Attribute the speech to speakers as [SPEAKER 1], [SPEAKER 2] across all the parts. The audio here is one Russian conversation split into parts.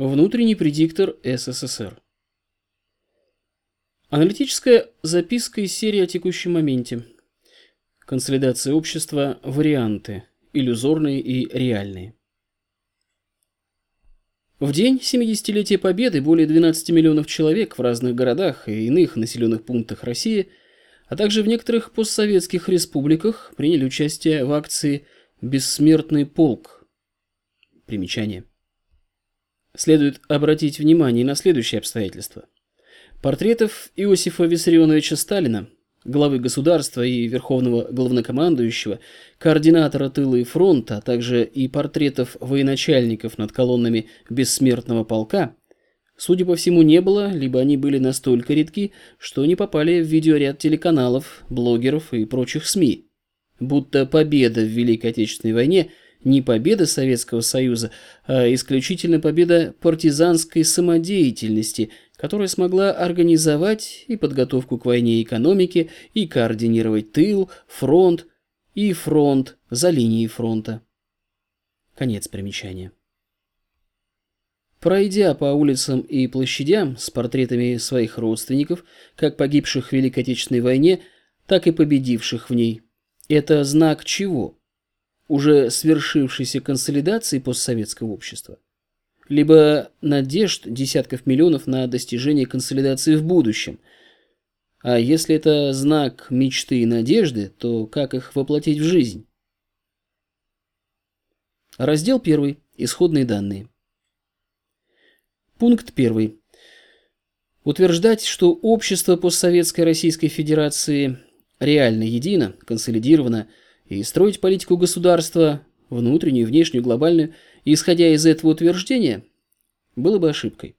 [SPEAKER 1] Внутренний предиктор СССР. Аналитическая записка из серии о текущем моменте. Консолидация общества. Варианты. Иллюзорные и реальные. В день 70-летия Победы более 12 миллионов человек в разных городах и иных населенных пунктах России, а также в некоторых постсоветских республиках приняли участие в акции «Бессмертный полк». Примечание. Следует обратить внимание на следующие обстоятельства. Портретов Иосифа Виссарионовича Сталина, главы государства и верховного главнокомандующего, координатора тыла и фронта, а также и портретов военачальников над колоннами бессмертного полка, судя по всему, не было, либо они были настолько редки, что не попали в видеоряд телеканалов, блогеров и прочих СМИ. Будто победа в Великой Отечественной войне – не победа Советского Союза, а исключительно победа партизанской самодеятельности, которая смогла организовать и подготовку к войне экономики, и координировать тыл, фронт и фронт за линией фронта. Конец примечания. Пройдя по улицам и площадям с портретами своих родственников, как погибших в Великой Отечественной войне, так и победивших в ней, это знак чего? Уже свершившейся консолидации постсоветского общества, либо надежд десятков миллионов на достижение консолидации в будущем. А если это знак мечты и надежды, то как их воплотить в жизнь? Раздел 1. Исходные данные. Пункт 1. Утверждать, что общество постсоветской Российской Федерации реально едино, консолидировано, и строить политику государства, внутреннюю, внешнюю, глобальную, исходя из этого утверждения, было бы ошибкой.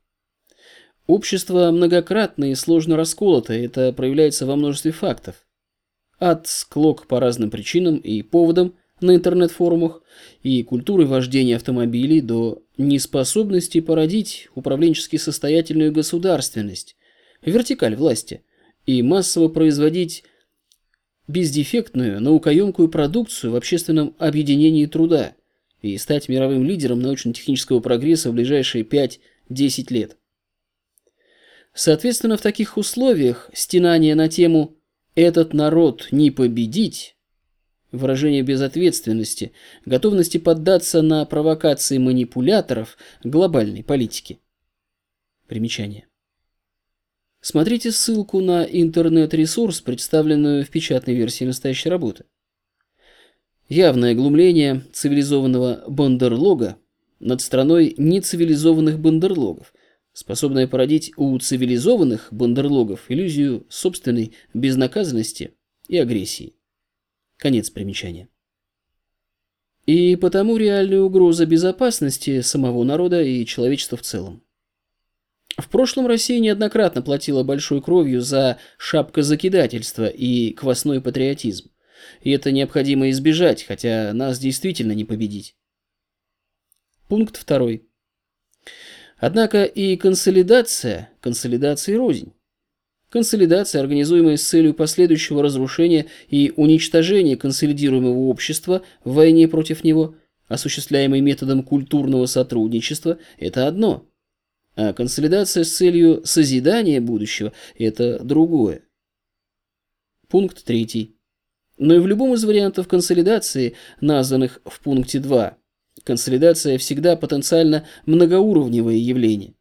[SPEAKER 1] Общество многократно и сложно расколото, это проявляется во множестве фактов. От склок по разным причинам и поводам на интернет-форумах и культуры вождения автомобилей до неспособности породить управленчески состоятельную государственность, вертикаль власти и массово производить бездефектную, наукоемкую продукцию в общественном объединении труда и стать мировым лидером научно-технического прогресса в ближайшие 5-10 лет. Соответственно, в таких условиях стенание на тему «этот народ не победить» выражение безответственности, готовности поддаться на провокации манипуляторов глобальной политики. Примечание. Смотрите ссылку на интернет-ресурс, представленную в печатной версии настоящей работы. Явное глумление цивилизованного бандерлога над страной нецивилизованных бандерлогов, способное породить у цивилизованных бандерлогов иллюзию собственной безнаказанности и агрессии. Конец примечания. И потому реальная угроза безопасности самого народа и человечества в целом. В прошлом Россия неоднократно платила большой кровью за шапкозакидательство и квасной патриотизм. И это необходимо избежать, хотя нас действительно не победить. Пункт второй. Однако и консолидация, консолидация рознь. Консолидация, организуемая с целью последующего разрушения и уничтожения консолидируемого общества в войне против него, осуществляемой методом культурного сотрудничества, это одно – а консолидация с целью созидания будущего – это другое. Пункт третий. Но и в любом из вариантов консолидации, названных в пункте 2, консолидация всегда потенциально многоуровневое явление.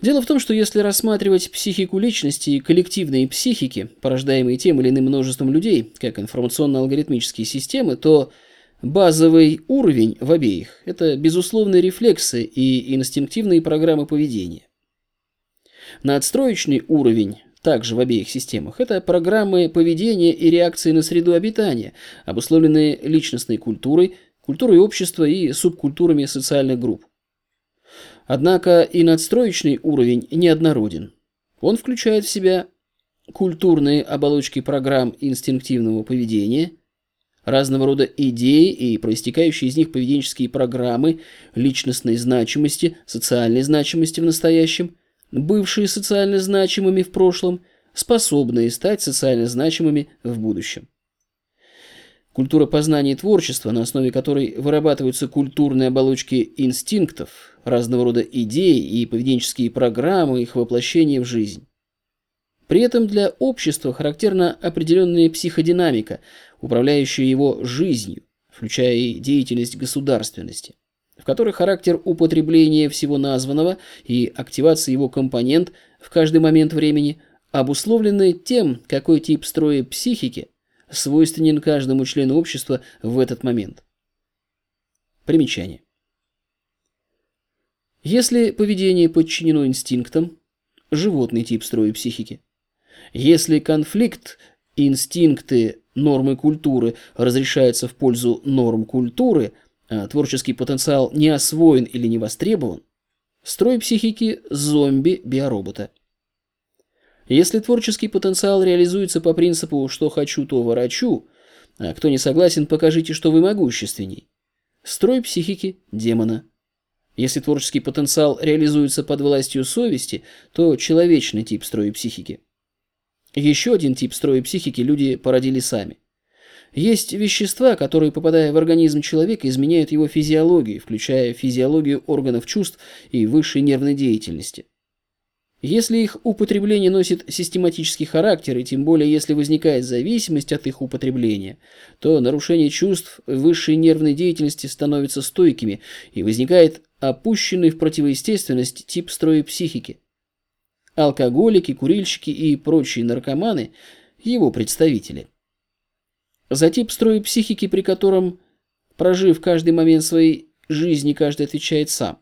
[SPEAKER 1] Дело в том, что если рассматривать психику личности и коллективные психики, порождаемые тем или иным множеством людей, как информационно-алгоритмические системы, то – Базовый уровень в обеих – это безусловные рефлексы и инстинктивные программы поведения. Надстроечный уровень также в обеих системах – это программы поведения и реакции на среду обитания, обусловленные личностной культурой, культурой общества и субкультурами социальных групп. Однако и надстроечный уровень неоднороден. Он включает в себя культурные оболочки программ инстинктивного поведения – разного рода идеи и проистекающие из них поведенческие программы личностной значимости, социальной значимости в настоящем, бывшие социально значимыми в прошлом, способные стать социально значимыми в будущем. Культура познания и творчества, на основе которой вырабатываются культурные оболочки инстинктов, разного рода идеи и поведенческие программы, их воплощение в жизнь. При этом для общества характерна определенная психодинамика, управляющая его жизнью, включая и деятельность государственности, в которой характер употребления всего названного и активации его компонент в каждый момент времени обусловлены тем, какой тип строя психики свойственен каждому члену общества в этот момент. Примечание. Если поведение подчинено инстинктам, животный тип строя психики, если конфликт, инстинкты, нормы культуры разрешаются в пользу норм культуры, а творческий потенциал не освоен или не востребован, строй психики зомби-биоробота. Если творческий потенциал реализуется по принципу «что хочу, то ворочу», а кто не согласен, покажите, что вы могущественней. Строй психики демона. Если творческий потенциал реализуется под властью совести, то человечный тип строя психики. Еще один тип строя психики люди породили сами. Есть вещества, которые, попадая в организм человека, изменяют его физиологию, включая физиологию органов чувств и высшей нервной деятельности. Если их употребление носит систематический характер, и тем более если возникает зависимость от их употребления, то нарушение чувств высшей нервной деятельности становятся стойкими, и возникает опущенный в противоестественность тип строя психики. Алкоголики, курильщики и прочие наркоманы – его представители. За тип строя психики, при котором, прожив каждый момент своей жизни, каждый отвечает сам.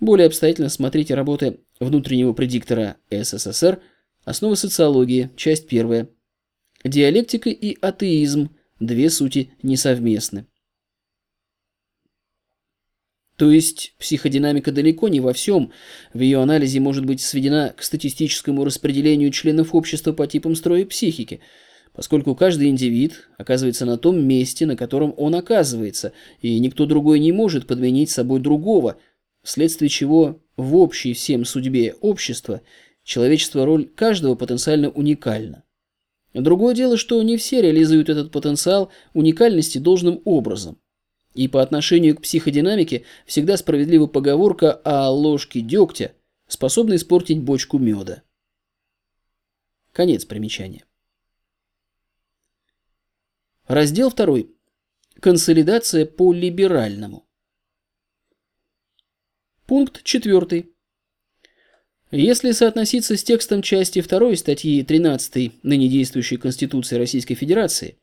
[SPEAKER 1] Более обстоятельно смотрите работы внутреннего предиктора СССР, основы социологии, часть первая. Диалектика и атеизм – две сути несовместны. То есть психодинамика далеко не во всем. В ее анализе может быть сведена к статистическому распределению членов общества по типам строя психики, поскольку каждый индивид оказывается на том месте, на котором он оказывается, и никто другой не может подменить собой другого, вследствие чего в общей всем судьбе общества человечество роль каждого потенциально уникальна. Другое дело, что не все реализуют этот потенциал уникальности должным образом. И по отношению к психодинамике всегда справедлива поговорка о ложке дегтя, способной испортить бочку меда. Конец примечания. Раздел 2. Консолидация по либеральному. Пункт 4. Если соотноситься с текстом части 2 статьи 13 ныне действующей Конституции Российской Федерации,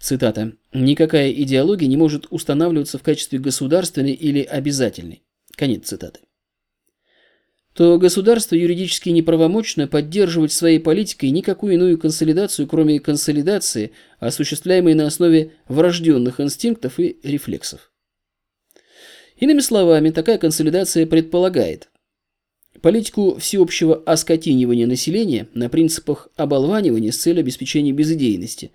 [SPEAKER 1] цитата, «никакая идеология не может устанавливаться в качестве государственной или обязательной», конец цитаты, то государство юридически неправомочно поддерживать своей политикой никакую иную консолидацию, кроме консолидации, осуществляемой на основе врожденных инстинктов и рефлексов. Иными словами, такая консолидация предполагает политику всеобщего оскотинивания населения на принципах оболванивания с целью обеспечения безыдейности,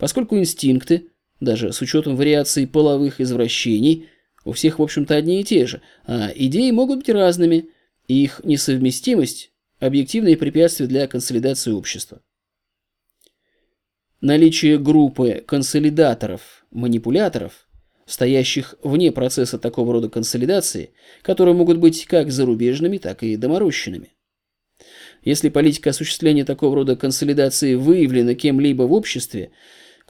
[SPEAKER 1] поскольку инстинкты, даже с учетом вариаций половых извращений, у всех, в общем-то, одни и те же, а идеи могут быть разными, и их несовместимость – объективные препятствия для консолидации общества. Наличие группы консолидаторов, манипуляторов – стоящих вне процесса такого рода консолидации, которые могут быть как зарубежными, так и доморощенными. Если политика осуществления такого рода консолидации выявлена кем-либо в обществе,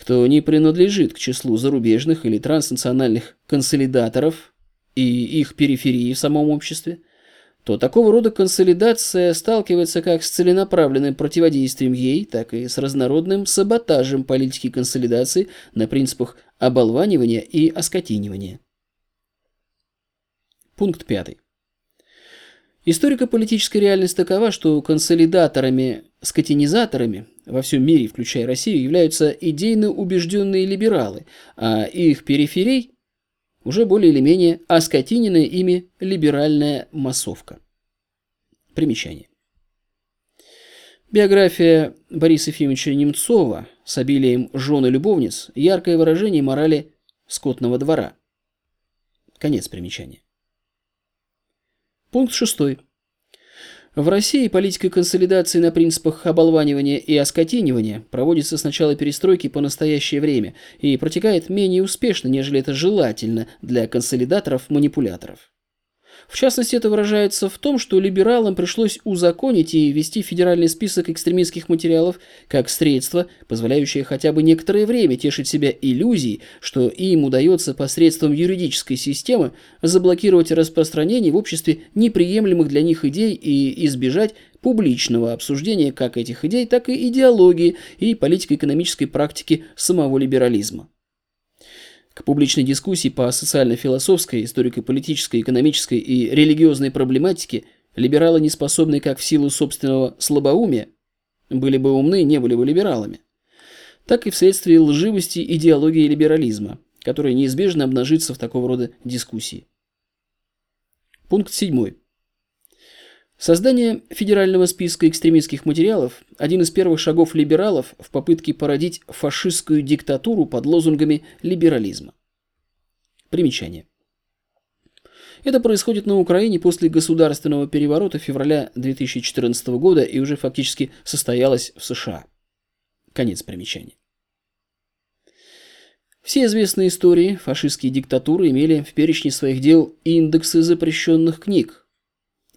[SPEAKER 1] кто не принадлежит к числу зарубежных или транснациональных консолидаторов и их периферии в самом обществе, то такого рода консолидация сталкивается как с целенаправленным противодействием ей, так и с разнородным саботажем политики консолидации на принципах оболванивания и оскотинивания. Пункт 5. Историко-политическая реальность такова, что консолидаторами, скотинизаторами во всем мире, включая Россию, являются идейно убежденные либералы, а их периферий уже более или менее оскотиненная ими либеральная массовка. Примечание. Биография Бориса Ефимовича Немцова с обилием жен любовниц – яркое выражение морали скотного двора. Конец примечания. Пункт 6. В России политика консолидации на принципах оболванивания и оскотинивания проводится с начала перестройки по настоящее время и протекает менее успешно, нежели это желательно для консолидаторов-манипуляторов. В частности, это выражается в том, что либералам пришлось узаконить и ввести федеральный список экстремистских материалов как средство, позволяющее хотя бы некоторое время тешить себя иллюзией, что им удается посредством юридической системы заблокировать распространение в обществе неприемлемых для них идей и избежать публичного обсуждения как этих идей, так и идеологии и политико-экономической практики самого либерализма. К публичной дискуссии по социально-философской, историко-политической, экономической и религиозной проблематике либералы не способны как в силу собственного слабоумия, были бы умны, не были бы либералами, так и вследствие лживости идеологии либерализма, которая неизбежно обнажится в такого рода дискуссии. Пункт 7. Создание федерального списка экстремистских материалов – один из первых шагов либералов в попытке породить фашистскую диктатуру под лозунгами либерализма. Примечание. Это происходит на Украине после государственного переворота февраля 2014 года и уже фактически состоялось в США. Конец примечания. Все известные истории фашистские диктатуры имели в перечне своих дел индексы запрещенных книг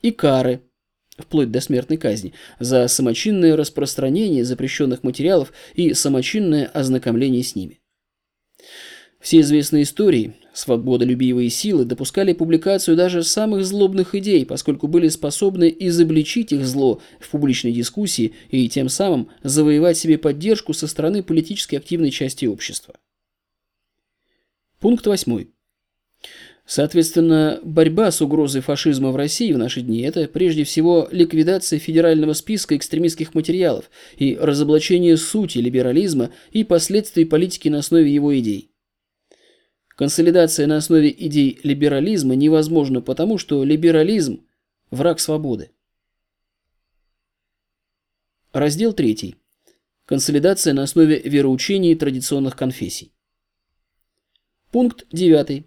[SPEAKER 1] и кары – вплоть до смертной казни, за самочинное распространение запрещенных материалов и самочинное ознакомление с ними. Все известные истории, свободолюбивые силы допускали публикацию даже самых злобных идей, поскольку были способны изобличить их зло в публичной дискуссии и тем самым завоевать себе поддержку со стороны политически активной части общества. Пункт 8. Соответственно, борьба с угрозой фашизма в России в наши дни – это прежде всего ликвидация федерального списка экстремистских материалов и разоблачение сути либерализма и последствий политики на основе его идей. Консолидация на основе идей либерализма невозможна потому, что либерализм – враг свободы. Раздел 3. Консолидация на основе вероучений традиционных конфессий. Пункт 9.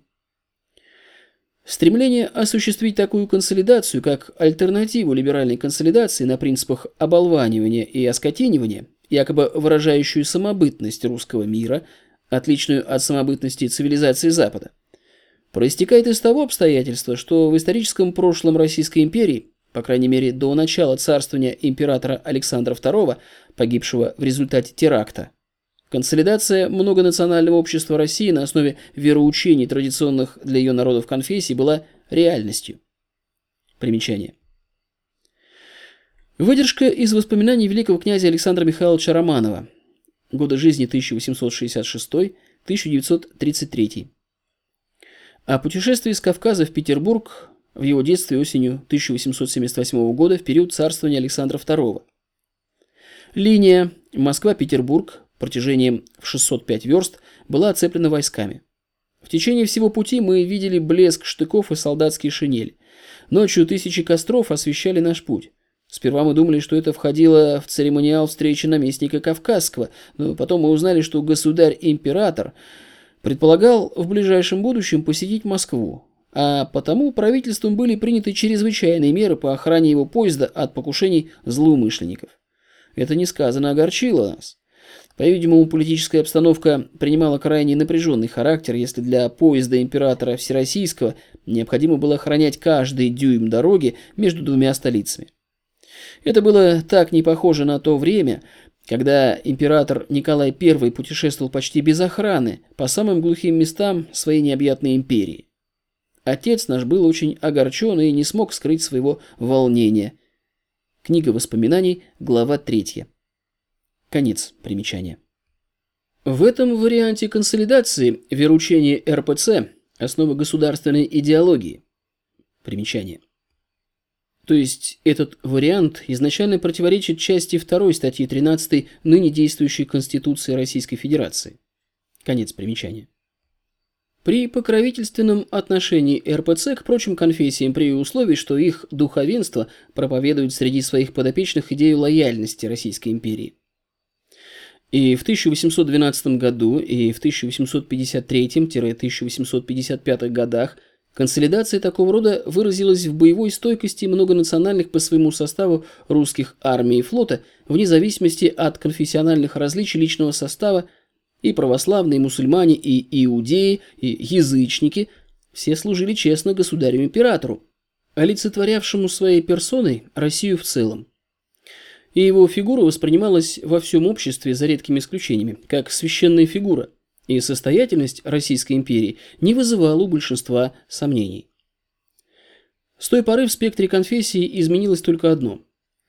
[SPEAKER 1] Стремление осуществить такую консолидацию, как альтернативу либеральной консолидации на принципах оболванивания и оскотинивания, якобы выражающую самобытность русского мира, отличную от самобытности цивилизации Запада, проистекает из того обстоятельства, что в историческом прошлом Российской империи, по крайней мере до начала царствования императора Александра II, погибшего в результате теракта, Консолидация многонационального общества России на основе вероучений традиционных для ее народов конфессий была реальностью. Примечание. Выдержка из воспоминаний великого князя Александра Михайловича Романова. Годы жизни 1866-1933. О путешествии с Кавказа в Петербург в его детстве осенью 1878 года в период царствования Александра II. Линия Москва-Петербург протяжением в 605 верст была оцеплена войсками. В течение всего пути мы видели блеск штыков и солдатские шинели. Ночью тысячи костров освещали наш путь. Сперва мы думали, что это входило в церемониал встречи наместника Кавказского, но потом мы узнали, что государь-император предполагал в ближайшем будущем посетить Москву, а потому правительством были приняты чрезвычайные меры по охране его поезда от покушений злоумышленников. Это несказанно огорчило нас. По-видимому, политическая обстановка принимала крайне напряженный характер, если для поезда императора Всероссийского необходимо было охранять каждый дюйм дороги между двумя столицами. Это было так не похоже на то время, когда император Николай I путешествовал почти без охраны по самым глухим местам своей необъятной империи. Отец наш был очень огорчен и не смог скрыть своего волнения. Книга воспоминаний, глава 3. Конец примечания. В этом варианте консолидации вероучение РПЦ – основа государственной идеологии. Примечание. То есть этот вариант изначально противоречит части 2 статьи 13 ныне действующей Конституции Российской Федерации. Конец примечания. При покровительственном отношении РПЦ к прочим конфессиям при условии, что их духовенство проповедует среди своих подопечных идею лояльности Российской империи. И в 1812 году, и в 1853-1855 годах консолидация такого рода выразилась в боевой стойкости многонациональных по своему составу русских армий и флота, вне зависимости от конфессиональных различий личного состава, и православные, и мусульмане, и иудеи, и язычники – все служили честно государю-императору, олицетворявшему своей персоной Россию в целом. И его фигура воспринималась во всем обществе, за редкими исключениями, как священная фигура, и состоятельность Российской империи не вызывала у большинства сомнений. С той поры в спектре конфессий изменилось только одно.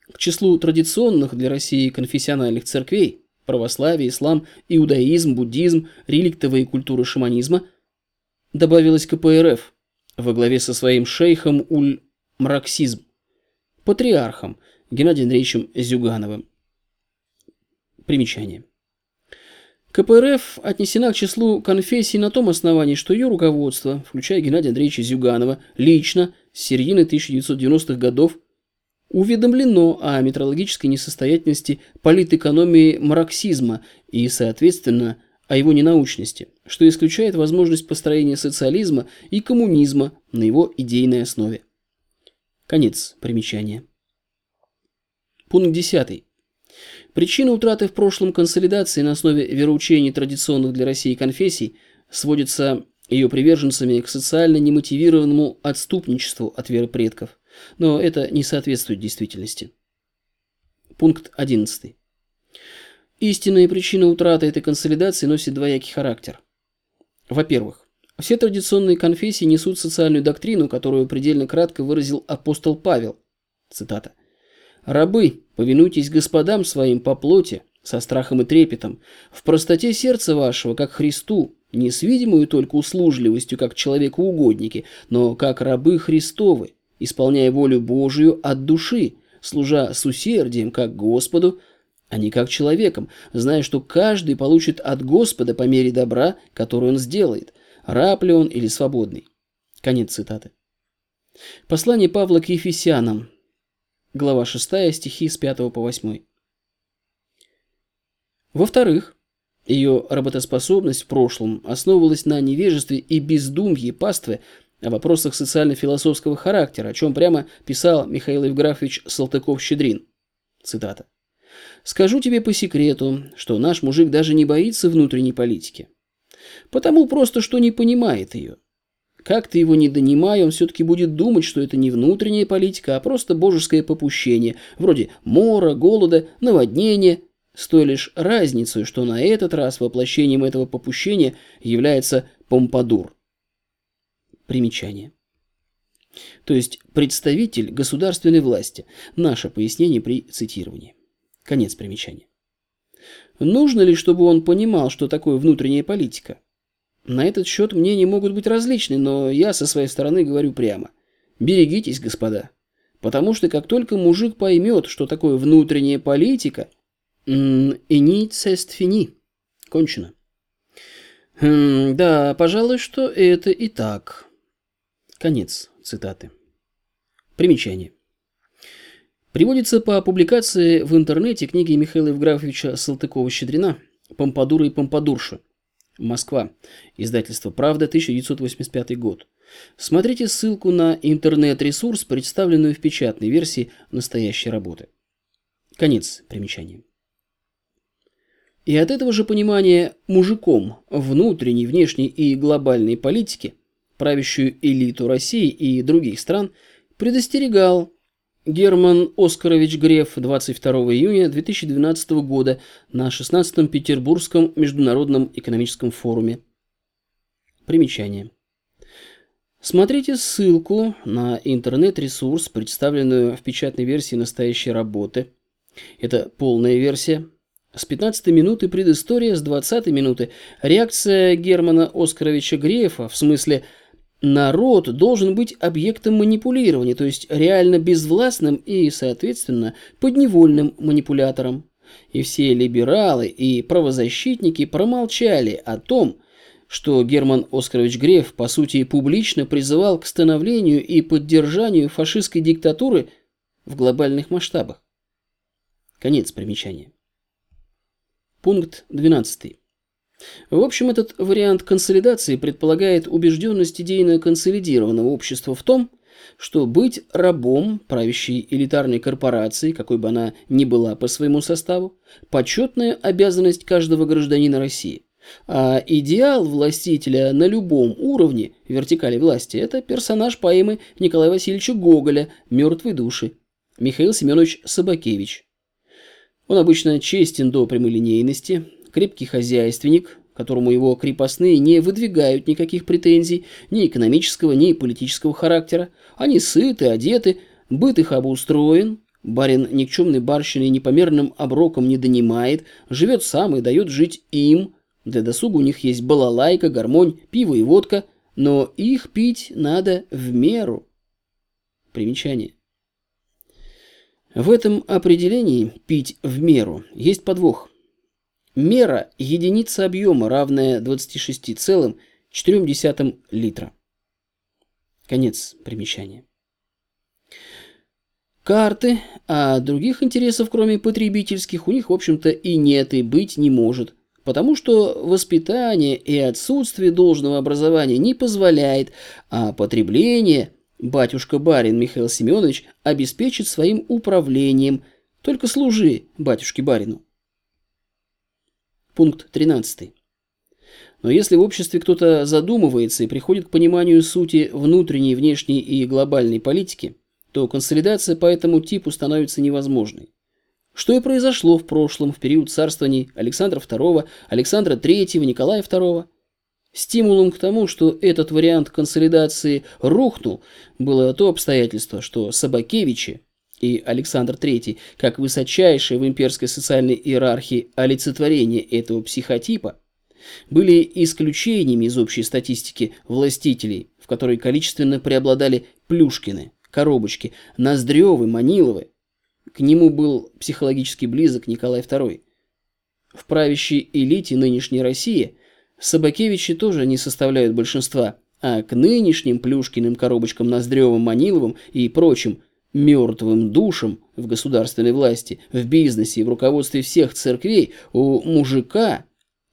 [SPEAKER 1] К числу традиционных для России конфессиональных церквей – православие, ислам, иудаизм, буддизм, реликтовые культуры шаманизма – добавилась КПРФ во главе со своим шейхом Уль-Мраксизм, патриархом Геннадием Андреевичем Зюгановым. Примечание. КПРФ отнесена к числу конфессий на том основании, что ее руководство, включая Геннадия Андреевича Зюганова, лично с середины 1990-х годов уведомлено о метрологической несостоятельности политэкономии марксизма и, соответственно, о его ненаучности, что исключает возможность построения социализма и коммунизма на его идейной основе. Конец примечания. Пункт 10. Причина утраты в прошлом консолидации на основе вероучений традиционных для России конфессий сводится ее приверженцами к социально немотивированному отступничеству от веры предков. Но это не соответствует действительности. Пункт 11. Истинная причина утраты этой консолидации носит двоякий характер. Во-первых, все традиционные конфессии несут социальную доктрину, которую предельно кратко выразил апостол Павел. Цитата. «Рабы, повинуйтесь господам своим по плоти, со страхом и трепетом, в простоте сердца вашего, как Христу, не с видимую только услужливостью, как человекоугодники, но как рабы Христовы, исполняя волю Божию от души, служа с усердием как Господу, а не как человеком, зная, что каждый получит от Господа по мере добра, которое он сделает, раб ли он или свободный. Конец цитаты. Послание Павла к Ефесянам, глава 6, стихи с 5 по 8. Во-вторых, ее работоспособность в прошлом основывалась на невежестве и бездумье паствы о вопросах социально-философского характера, о чем прямо писал Михаил Евграфович Салтыков-Щедрин. Цитата. «Скажу тебе по секрету, что наш мужик даже не боится внутренней политики. Потому просто, что не понимает ее. Как ты его не донимай, он все-таки будет думать, что это не внутренняя политика, а просто божеское попущение, вроде мора, голода, наводнения, с той лишь разницей, что на этот раз воплощением этого попущения является Помпадур. Примечание. То есть представитель государственной власти. Наше пояснение при цитировании. Конец примечания. Нужно ли, чтобы он понимал, что такое внутренняя политика? На этот счет мнения могут быть различны, но я со своей стороны говорю прямо. Берегитесь, господа. Потому что как только мужик поймет, что такое внутренняя политика – «Иниц эст фини». Кончено. Хм, да, пожалуй, что это и так. Конец цитаты. Примечание. Приводится по публикации в интернете книги Михаила Евграфовича Салтыкова-Щедрина «Помпадура и Помпадурша». Москва. Издательство «Правда», 1985 год. Смотрите ссылку на интернет-ресурс, представленную в печатной версии настоящей работы. Конец примечания. И от этого же понимания мужиком внутренней, внешней и глобальной политики, правящую элиту России и других стран, предостерегал Герман Оскарович Греф 22 июня 2012 года на 16-м Петербургском международном экономическом форуме. Примечание. Смотрите ссылку на интернет-ресурс, представленную в печатной версии настоящей работы. Это полная версия с 15 минуты предыстория, с 20 минуты реакция Германа Оскаровича Грефа, в смысле народ должен быть объектом манипулирования, то есть реально безвластным и, соответственно, подневольным манипулятором. И все либералы и правозащитники промолчали о том, что Герман Оскарович Греф, по сути, публично призывал к становлению и поддержанию фашистской диктатуры в глобальных масштабах. Конец примечания. Пункт 12. В общем, этот вариант консолидации предполагает убежденность идейно консолидированного общества в том, что быть рабом правящей элитарной корпорации, какой бы она ни была по своему составу, почетная обязанность каждого гражданина России, А идеал властителя на любом уровне вертикали власти – это персонаж поэмы Николая Васильевича Гоголя «Мертвые души» Михаил Семенович Собакевич. Он обычно честен до прямолинейности, крепкий хозяйственник, которому его крепостные не выдвигают никаких претензий ни экономического, ни политического характера. Они сыты, одеты, быт их обустроен, барин никчемной барщиной непомерным оброком не донимает, живет сам и дает жить им. Для досуга у них есть балалайка, гармонь, пиво и водка, но их пить надо в меру. Примечание. В этом определении «пить в меру» есть подвох. Мера – единица объема, равная 26,4 литра. Конец примечания. Карты, а других интересов, кроме потребительских, у них, в общем-то, и нет, и быть не может. Потому что воспитание и отсутствие должного образования не позволяет, а потребление – Батюшка-барин Михаил Семенович обеспечит своим управлением. Только служи батюшке-барину. Пункт 13. Но если в обществе кто-то задумывается и приходит к пониманию сути внутренней, внешней и глобальной политики, то консолидация по этому типу становится невозможной. Что и произошло в прошлом, в период царствований Александра II, Александра III, Николая II – Стимулом к тому, что этот вариант консолидации рухнул, было то обстоятельство, что Собакевичи и Александр III, как высочайшие в имперской социальной иерархии олицетворение этого психотипа, были исключениями из общей статистики властителей, в которой количественно преобладали Плюшкины, Коробочки, Ноздревы, Маниловы. К нему был психологически близок Николай II. В правящей элите нынешней России – Собакевичи тоже не составляют большинства, а к нынешним Плюшкиным коробочкам Ноздревым, Маниловым и прочим мертвым душам в государственной власти, в бизнесе и в руководстве всех церквей у мужика,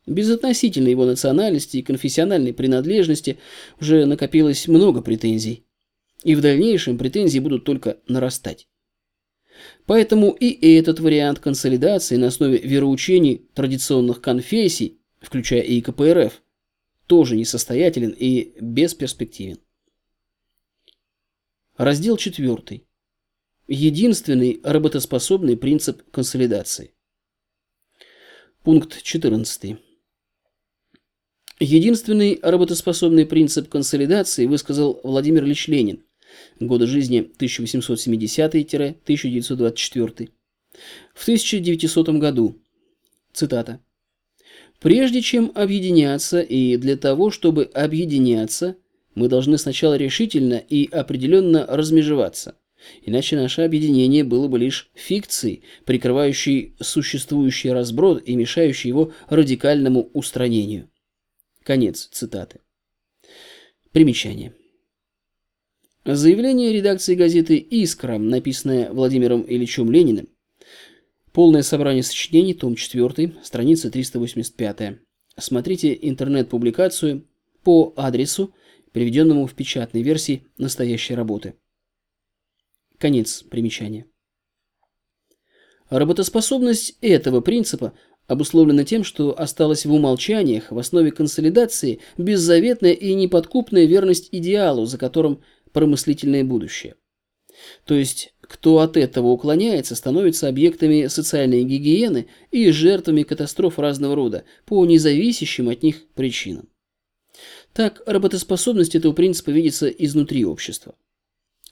[SPEAKER 1] безотносительно его национальности и конфессиональной принадлежности, уже накопилось много претензий. И в дальнейшем претензии будут только нарастать. Поэтому и этот вариант консолидации на основе вероучений традиционных конфессий включая и КПРФ, тоже несостоятелен и бесперспективен. Раздел 4. Единственный работоспособный принцип консолидации. Пункт 14. Единственный работоспособный принцип консолидации высказал Владимир Ильич Ленин. Годы жизни 1870-1924. В 1900 году. Цитата. Прежде чем объединяться и для того, чтобы объединяться, мы должны сначала решительно и определенно размежеваться. Иначе наше объединение было бы лишь фикцией, прикрывающей существующий разброд и мешающей его радикальному устранению. Конец цитаты. Примечание. Заявление редакции газеты «Искра», написанное Владимиром Ильичем Лениным, Полное собрание сочинений, том 4, страница 385. Смотрите интернет-публикацию по адресу, приведенному в печатной версии настоящей работы. Конец примечания. Работоспособность этого принципа обусловлена тем, что осталась в умолчаниях в основе консолидации беззаветная и неподкупная верность идеалу, за которым промыслительное будущее. То есть кто от этого уклоняется, становится объектами социальной гигиены и жертвами катастроф разного рода по независящим от них причинам. Так, работоспособность этого принципа видится изнутри общества.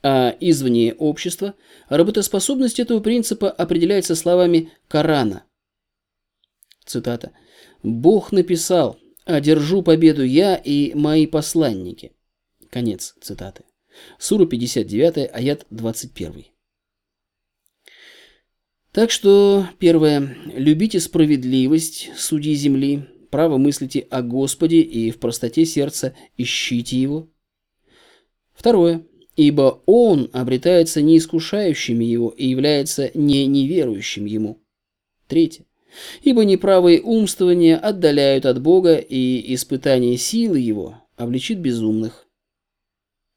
[SPEAKER 1] А извне общества работоспособность этого принципа определяется словами Корана. Цитата. «Бог написал, одержу победу я и мои посланники». Конец цитаты. Сура 59, аят 21. Так что, первое, любите справедливость, судьи земли, право мыслите о Господе и в простоте сердца ищите Его. Второе, ибо Он обретается не искушающим Его и является не неверующим Ему. Третье, ибо неправые умствования отдаляют от Бога, и испытание силы Его обличит безумных.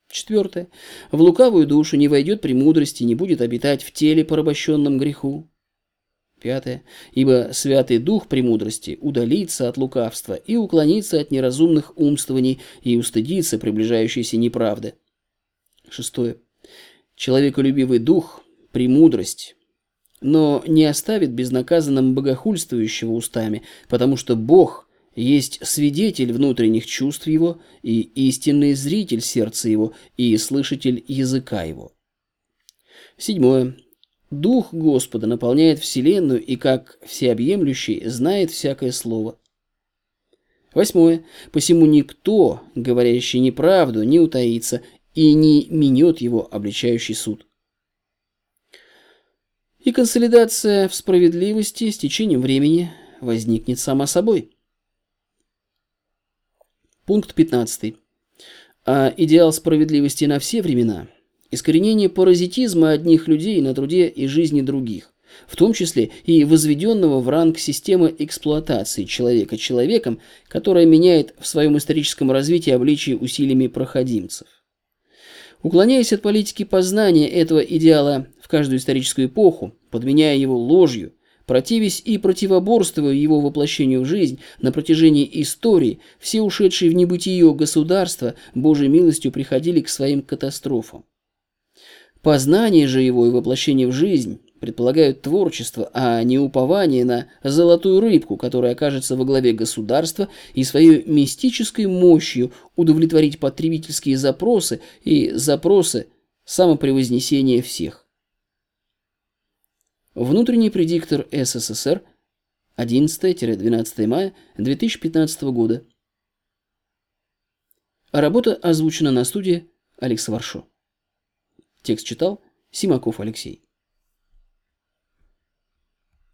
[SPEAKER 1] Четвертое. В лукавую душу не войдет премудрости, не будет обитать в теле, порабощенном греху. Пятое. Ибо Святый Дух премудрости удалится от лукавства и уклонится от неразумных умствований и устыдится приближающейся неправды. Шестое. Человеколюбивый Дух, премудрость, но не оставит безнаказанным богохульствующего устами, потому что Бог есть свидетель внутренних чувств его и истинный зритель сердца его и слышатель языка его. Седьмое. Дух Господа наполняет вселенную и, как всеобъемлющий, знает всякое слово. Восьмое. Посему никто, говорящий неправду, не утаится и не минет его обличающий суд. И консолидация в справедливости с течением времени возникнет сама собой. Пункт 15. А идеал справедливости на все времена – искоренение паразитизма одних людей на труде и жизни других, в том числе и возведенного в ранг системы эксплуатации человека человеком, которая меняет в своем историческом развитии обличие усилиями проходимцев. Уклоняясь от политики познания этого идеала в каждую историческую эпоху, подменяя его ложью, противясь и противоборствуя его воплощению в жизнь на протяжении истории, все ушедшие в небытие государства Божьей милостью приходили к своим катастрофам. Познание же его и воплощение в жизнь предполагают творчество, а не упование на золотую рыбку, которая окажется во главе государства и своей мистической мощью удовлетворить потребительские запросы и запросы самопревознесения всех. Внутренний предиктор СССР 11-12 мая 2015 года. Работа озвучена на студии Алекс Варшо. Текст читал Симаков Алексей.